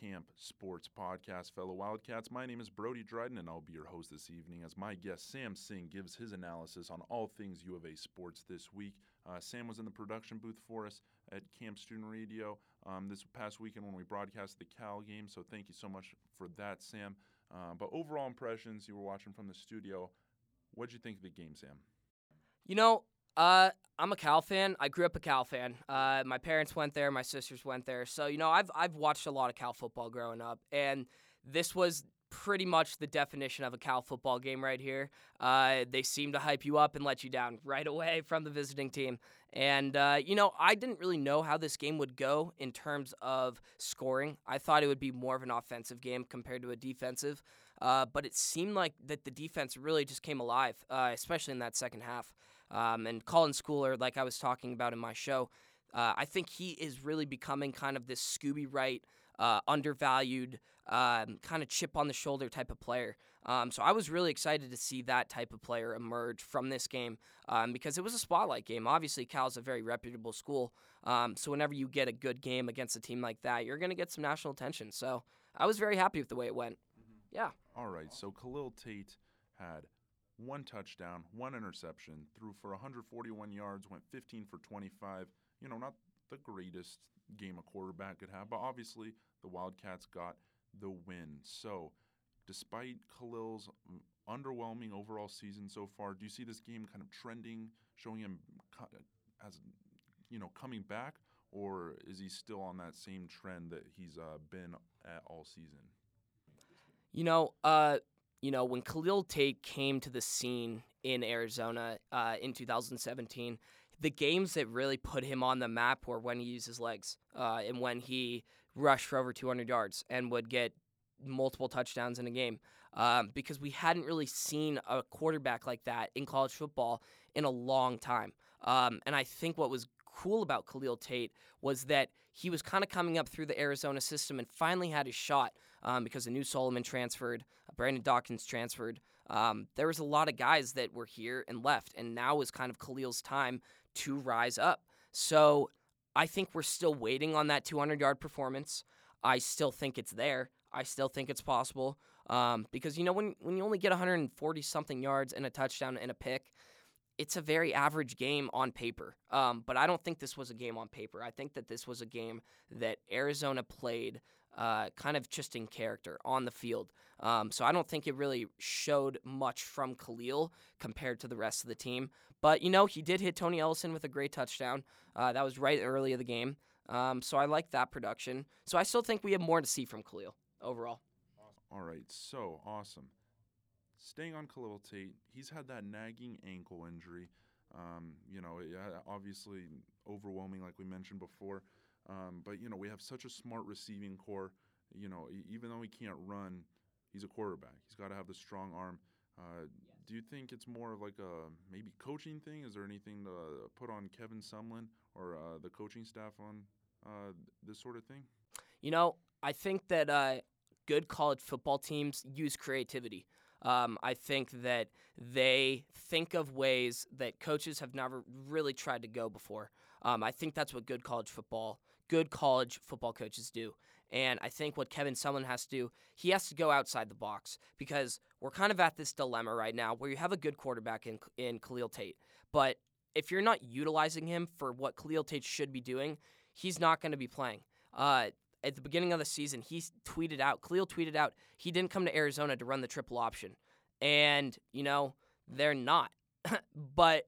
KAMP Sports Podcast, fellow Wildcats. My name is Brody Dryden, and I'll be your host this evening as my guest Sam Singh gives his analysis on all things U of A sports this week. Uh, Sam was in the production booth for us at KAMP Student Radio um, this past weekend when we broadcast the Cal game, so thank you so much for that, Sam. Uh, but overall impressions, you were watching from the studio. What'd you think of the game, Sam? You know, uh, I'm a Cal fan. I grew up a Cal fan. Uh, my parents went there. My sisters went there. So you know, I've I've watched a lot of Cal football growing up, and this was pretty much the definition of a Cal football game right here. Uh, they seem to hype you up and let you down right away from the visiting team. And, uh, you know, I didn't really know how this game would go in terms of scoring. I thought it would be more of an offensive game compared to a defensive. Uh, but it seemed like that the defense really just came alive, uh, especially in that second half. Um, and Colin Schooler, like I was talking about in my show, uh, I think he is really becoming kind of this Scooby Wright uh, undervalued, um, kind of chip on the shoulder type of player. Um, so I was really excited to see that type of player emerge from this game um, because it was a spotlight game. Obviously, Cal's a very reputable school. Um, so whenever you get a good game against a team like that, you're going to get some national attention. So I was very happy with the way it went. Mm-hmm. Yeah. All right. So Khalil Tate had one touchdown, one interception, threw for 141 yards, went 15 for 25. You know, not the greatest game a quarterback could have, but obviously the Wildcats got the win. So, despite Khalil's underwhelming overall season so far, do you see this game kind of trending, showing him as you know coming back, or is he still on that same trend that he's uh, been at all season? You know, uh, you know when Khalil Tate came to the scene in Arizona uh, in 2017, the games that really put him on the map were when he used his legs uh, and when he rushed for over 200 yards and would get multiple touchdowns in a game um, because we hadn't really seen a quarterback like that in college football in a long time. Um, and I think what was cool about Khalil Tate was that he was kind of coming up through the Arizona system and finally had his shot um, because Anu Solomon transferred, Brandon Dawkins transferred. Um, there was a lot of guys that were here and left, and now is kind of Khalil's time to rise up. So I think we're still waiting on that 200 yard performance. I still think it's there. I still think it's possible um, because you know when when you only get 140 something yards and a touchdown and a pick, it's a very average game on paper. Um, but I don't think this was a game on paper. I think that this was a game that Arizona played uh, kind of just in character on the field. Um, so I don't think it really showed much from Khalil compared to the rest of the team. But, you know, he did hit Tony Ellison with a great touchdown. Uh, that was right early of the game. Um, so I like that production. So I still think we have more to see from Khalil overall. All right. So awesome staying on Khalil Tate, he's had that nagging ankle injury. Um, you know, obviously overwhelming, like we mentioned before. Um, but you know, we have such a smart receiving core. You know, even though he can't run, he's a quarterback. He's got to have the strong arm. Uh, yes. Do you think it's more of like a maybe coaching thing? Is there anything to put on Kevin Sumlin or uh, the coaching staff on uh, this sort of thing? You know, I think that uh, good college football teams use creativity. Um, I think that they think of ways that coaches have never really tried to go before. Um, I think that's what good college football, good college football coaches do. And I think what Kevin Sumlin has to do, he has to go outside the box because we're kind of at this dilemma right now where you have a good quarterback in in Khalil Tate, but if you're not utilizing him for what Khalil Tate should be doing, he's not going to be playing. Uh, at the beginning of the season, he tweeted out, Khalil tweeted out, he didn't come to Arizona to run the triple option. And, you know, they're not. but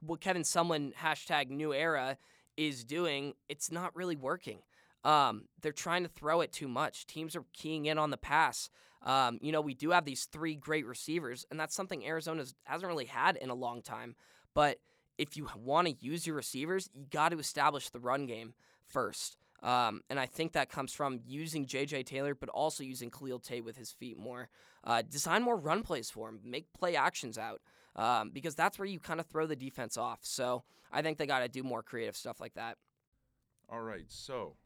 what Kevin Sumlin, hashtag new era, is doing, it's not really working. Um, they're trying to throw it too much. Teams are keying in on the pass. Um, you know, we do have these three great receivers, and that's something Arizona hasn't really had in a long time. But if you want to use your receivers, you got to establish the run game first. Um, and I think that comes from using J.J. Taylor, but also using Khalil Tate with his feet more. Uh, design more run plays for him, make play actions out, um, because that's where you kind of throw the defense off. So I think they got to do more creative stuff like that. All right, so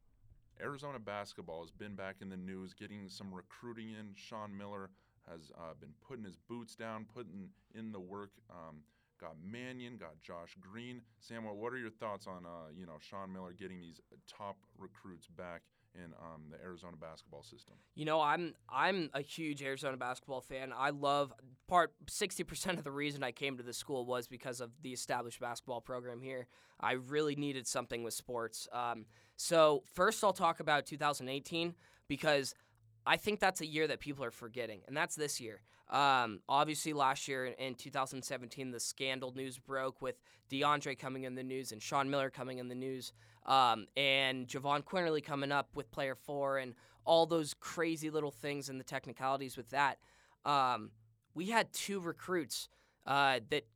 Arizona basketball has been back in the news, getting some recruiting in. Sean Miller has uh, been putting his boots down, putting in the work. Um, got Mannion, got Josh Green. Samuel, what are your thoughts on uh, you know Sean Miller getting these top recruits back in um, the Arizona basketball system. You know, I'm I'm a huge Arizona basketball fan. I love part 60% of the reason I came to the school was because of the established basketball program here. I really needed something with sports. Um, so first, I'll talk about 2018 because I think that's a year that people are forgetting, and that's this year. Um, obviously, last year in 2017, the scandal news broke with DeAndre coming in the news and Sean Miller coming in the news, um, and Jahvon Quinerly coming up with player four, and all those crazy little things and the technicalities with that. Um, we had two recruits uh, that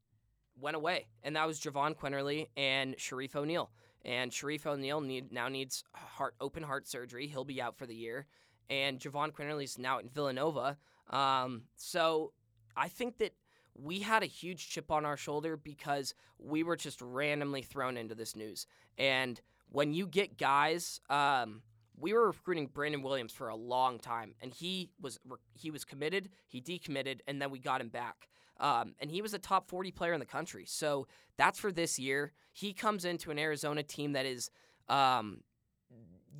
went away, and that was Jahvon Quinerly and Shareef O'Neal. And Shareef O'Neal need, now needs heart open heart surgery. He'll be out for the year. And Jahvon Quinerly's now in Villanova. Um, so I think that we had a huge chip on our shoulder because we were just randomly thrown into this news. And when you get guys, um, we were recruiting Brandon Williams for a long time, and he was he was committed, he decommitted, and then we got him back. Um, and he was a top 40 player in the country. So that's for this year. He comes into an Arizona team that is um,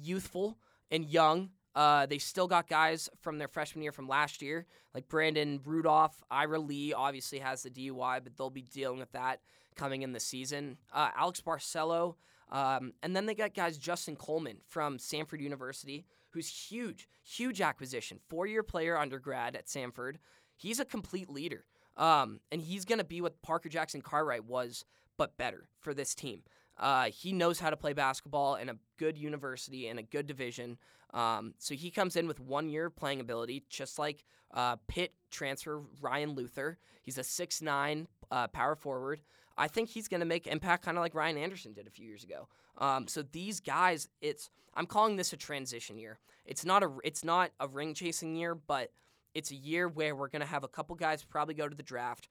youthful and young. Uh, they still got guys from their freshman year from last year, like Brandon Randolph. Ira Lee obviously has the DUI, but they'll be dealing with that coming in the season. Uh, Alex Barcello. Um, and then they got guys Justin Coleman from Samford University, who's huge, huge acquisition. Four year player undergrad at Samford. He's a complete leader. Um, and he's going to be what Parker Jackson Cartwright was, but better for this team. Uh, he knows how to play basketball in a good university and a good division. Um, so he comes in with one year playing ability, just like uh, Pitt transfer Ryan Luther. He's a six nine uh, power forward. I think he's going to make impact kind of like Ryan Anderson did a few years ago. Um, so these guys, it's I'm calling this a transition year. It's not a it's not a ring chasing year, but it's a year where we're going to have a couple guys probably go to the draft.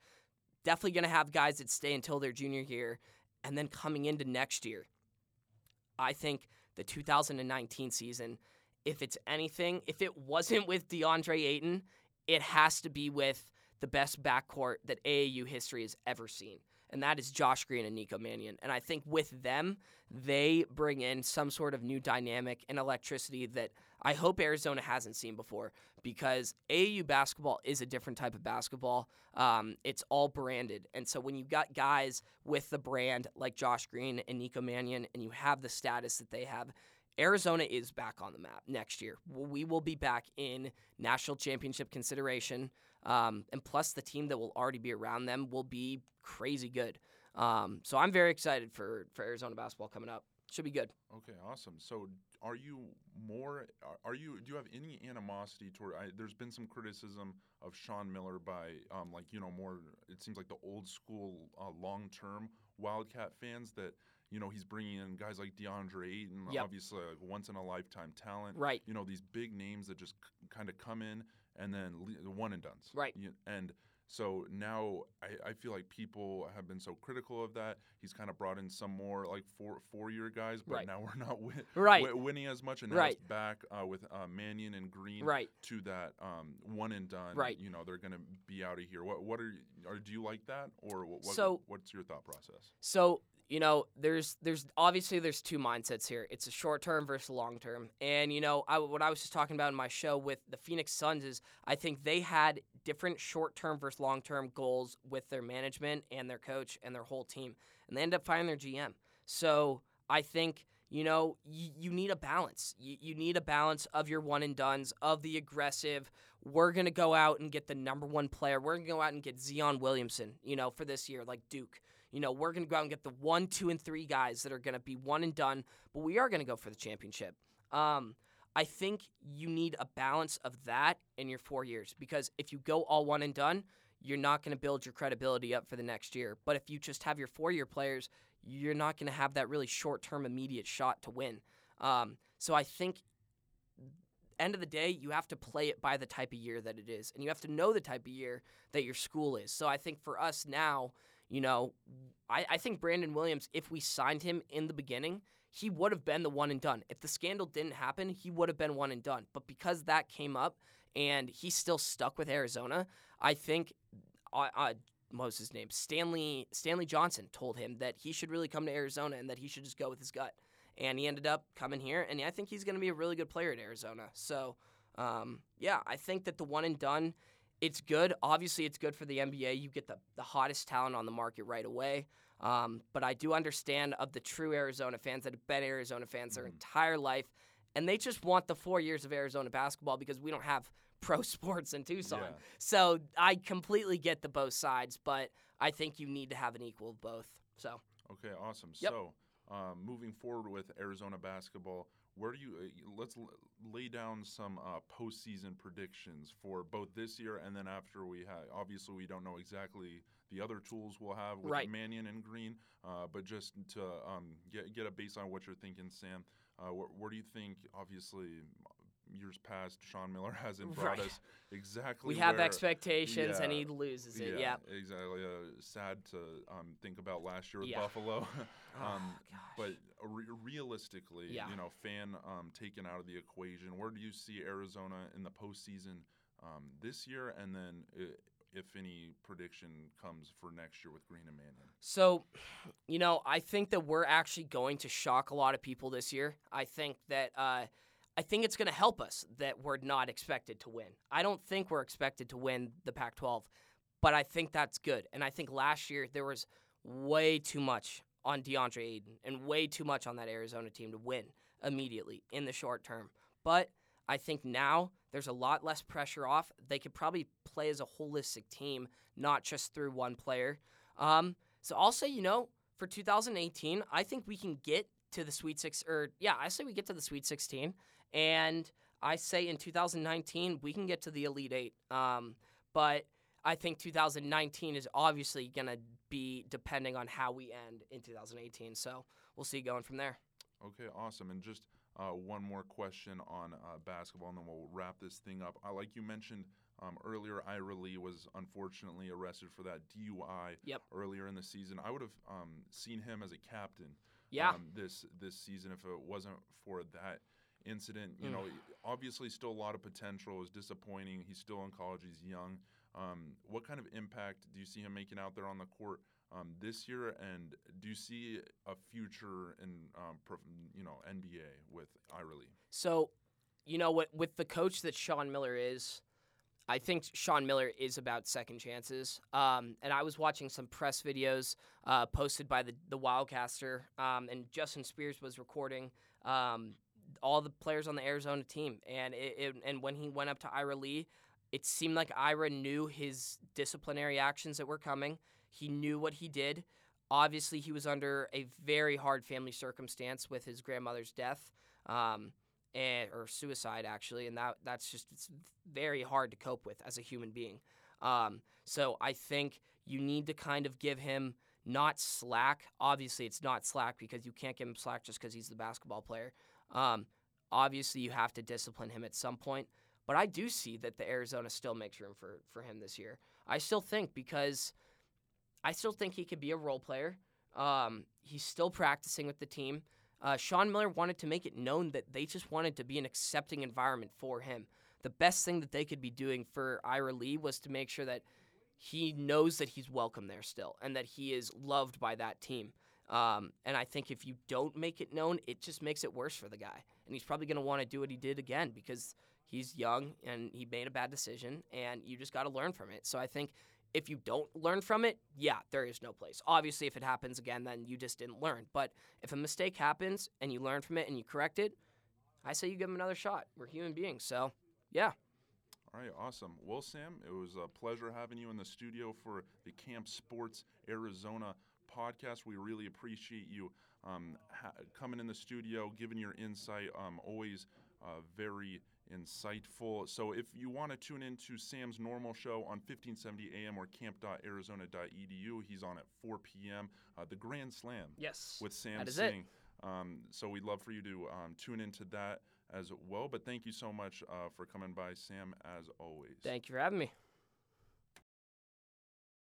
Definitely going to have guys that stay until their junior year. And then coming into next year, I think the 2019 season, if it's anything, if it wasn't with DeAndre Ayton, it has to be with the best backcourt that AAU history has ever seen and that is Josh Green and Nico Mannion. And I think with them, they bring in some sort of new dynamic and electricity that I hope Arizona hasn't seen before because AAU basketball is a different type of basketball. Um, it's all branded. And so when you've got guys with the brand like Josh Green and Nico Mannion and you have the status that they have, Arizona is back on the map next year. We will be back in national championship consideration. Um, and plus, the team that will already be around them will be crazy good. Um, so I'm very excited for, for Arizona basketball coming up. Should be good. Okay, awesome. So, are you more? Are you? Do you have any animosity toward? I, there's been some criticism of Sean Miller by, um, like you know, more. It seems like the old school, uh, long term Wildcat fans that you know he's bringing in guys like DeAndre Ayton, Yep. obviously like once in a lifetime talent. Right. You know these big names that just c- kind of come in and then le- one and duns. Right. You- and so now I, I feel like people have been so critical of that. He's kind of brought in some more like four four year guys, but Right. now we're not win- Right. wi- winning as much, and now Right. it's back uh, with uh, Mannion and Green Right. to that um, one and done. Right. You know they're going to be out of here. What what are, are do you like that or what, what So- what's your thought process? So you know, there's there's obviously there's two mindsets here. It's a short term versus long term, and you know, I, what I was just talking about in my show with the Phoenix Suns is I think they had different short term versus long term goals with their management and their coach and their whole team, and they end up firing their GM. So I think you know you, you need a balance. You, you need a balance of your one and duns of the aggressive. We're gonna go out and get the number one player. We're gonna go out and get Zion Williamson. You know, for this year, like Duke. You know, we're going to go out and get the one, two, and three guys that are going to be one and done, but we are going to go for the championship. Um, I think you need a balance of that in your four years because if you go all one and done, you're not going to build your credibility up for the next year. But if you just have your four year players, you're not going to have that really short term, immediate shot to win. Um, so I think end of the day, you have to play it by the type of year that it is, and you have to know the type of year that your school is. So I think for us now, you know, I, I think Brandon Williams, if we signed him in the beginning, he would have been the one and done. If the scandal didn't happen, he would have been one and done. But because that came up and he's still stuck with Arizona, I think uh, uh, what was his name? Stanley Stanley Johnson told him that he should really come to Arizona and that he should just go with his gut. and he ended up coming here, and I think he's going to be a really good player at Arizona. So, um, yeah, I think that the one and done, it's good. Obviously, it's good for the NBA. You get the, the hottest talent on the market right away. Um, but I do understand of the true Arizona fans that have been Arizona fans their Mhm. entire life, and they just want the four years of Arizona basketball because we don't have pro sports in Tucson. Yeah. So I completely get the both sides, but I think you need to have an equal of both. So Okay, awesome. Yep. So, um, moving forward with Arizona basketball, where do you uh, let's l- lay down some uh, postseason predictions for both this year and then after we have. Obviously, we don't know exactly the other tools we'll have with Right. Mannion and Green, uh, but just to um, get get a base on what you're thinking, Sam. Uh, where do you think? Obviously, years past, Sean Miller hasn't brought Right. us exactly. we have where- expectations, and he loses it. Yeah. exactly. Uh, sad to um, think about last year with Yeah. Buffalo. um, Oh, but re- realistically, Yeah. you know, fan um, taken out of the equation, where do you see Arizona in the postseason um, this year, and then i if any prediction comes for next year with Green and Mannion? So, you know, I think that we're actually going to shock a lot of people this year. I think that uh, I think it's going to help us that we're not expected to win. I don't think we're expected to win the Pac-12, but I think that's good. And I think last year there was way too much on DeAndre Ayton and way too much on that Arizona team to win immediately in the short term. But I think now there's a lot less pressure off. They could probably play as a holistic team, not just through one player. Um, so I'll say, you know, for 2018, I think we can get to the Sweet Six, or yeah, I say we get to the Sweet 16, and I say in 2019 we can get to the Elite Eight. Um, but I think 2019 is obviously gonna be depending on how we end in 2018. So we'll see going from there. Okay, awesome. And just uh, one more question on uh, basketball, and then we'll wrap this thing up. Uh, like you mentioned um, earlier, Ira Lee was unfortunately arrested for that DUI Yep. earlier in the season. I would have um, seen him as a captain Yeah. um, this this season if it wasn't for that incident. You Mm. know, obviously still a lot of potential. It was disappointing. He's still in college. He's young. Um, what kind of impact do you see him making out there on the court um, this year? And do you see a future in um, you know NBA with Ira Lee? So, you know what? With the coach that Sean Miller is, I think Sean Miller is about second chances. Um, and I was watching some press videos uh, posted by the the Wildcaster, um, and Justin Spears was recording um, all the players on the Arizona team. And it, it, and when he went up to Ira Lee, it seemed like Ira knew his disciplinary actions that were coming. He knew what he did. Obviously, he was under a very hard family circumstance with his grandmother's death. Um, and, or suicide actually, and that that's just it's very hard to cope with as a human being. Um, so I think you need to kind of give him not slack. Obviously, it's not slack because you can't give him slack just because he's the basketball player. Um, obviously, you have to discipline him at some point. But I do see that the Arizona still makes room for for him this year. I still think because I still think he could be a role player. Um, he's still practicing with the team. Uh, Sean Miller wanted to make it known that they just wanted to be an accepting environment for him. The best thing that they could be doing for Ira Lee was to make sure that he knows that he's welcome there still and that he is loved by that team. Um, and I think if you don't make it known, it just makes it worse for the guy. And he's probably going to want to do what he did again because he's young and he made a bad decision, and you just got to learn from it. So I think if you don't learn from it, yeah, there is no place. Obviously, if it happens again, then you just didn't learn. But if a mistake happens and you learn from it and you correct it, I say you give him another shot. We're human beings, so yeah. All right, awesome. Well, Sam, it was a pleasure having you in the studio for the KAMP Sports Arizona podcast. We really appreciate you um, ha- coming in the studio, giving your insight. Um, always uh, very insightful. So, if you want to tune into Sam's normal show on 1570 AM or kamp.arizona.edu, he's on at 4 p.m. Uh, the Grand Slam Yes. with Sam that is it. Singh. Um, so we'd love for you to um, tune into that as well. But thank you so much uh, for coming by, Sam, as always. Thank you for having me.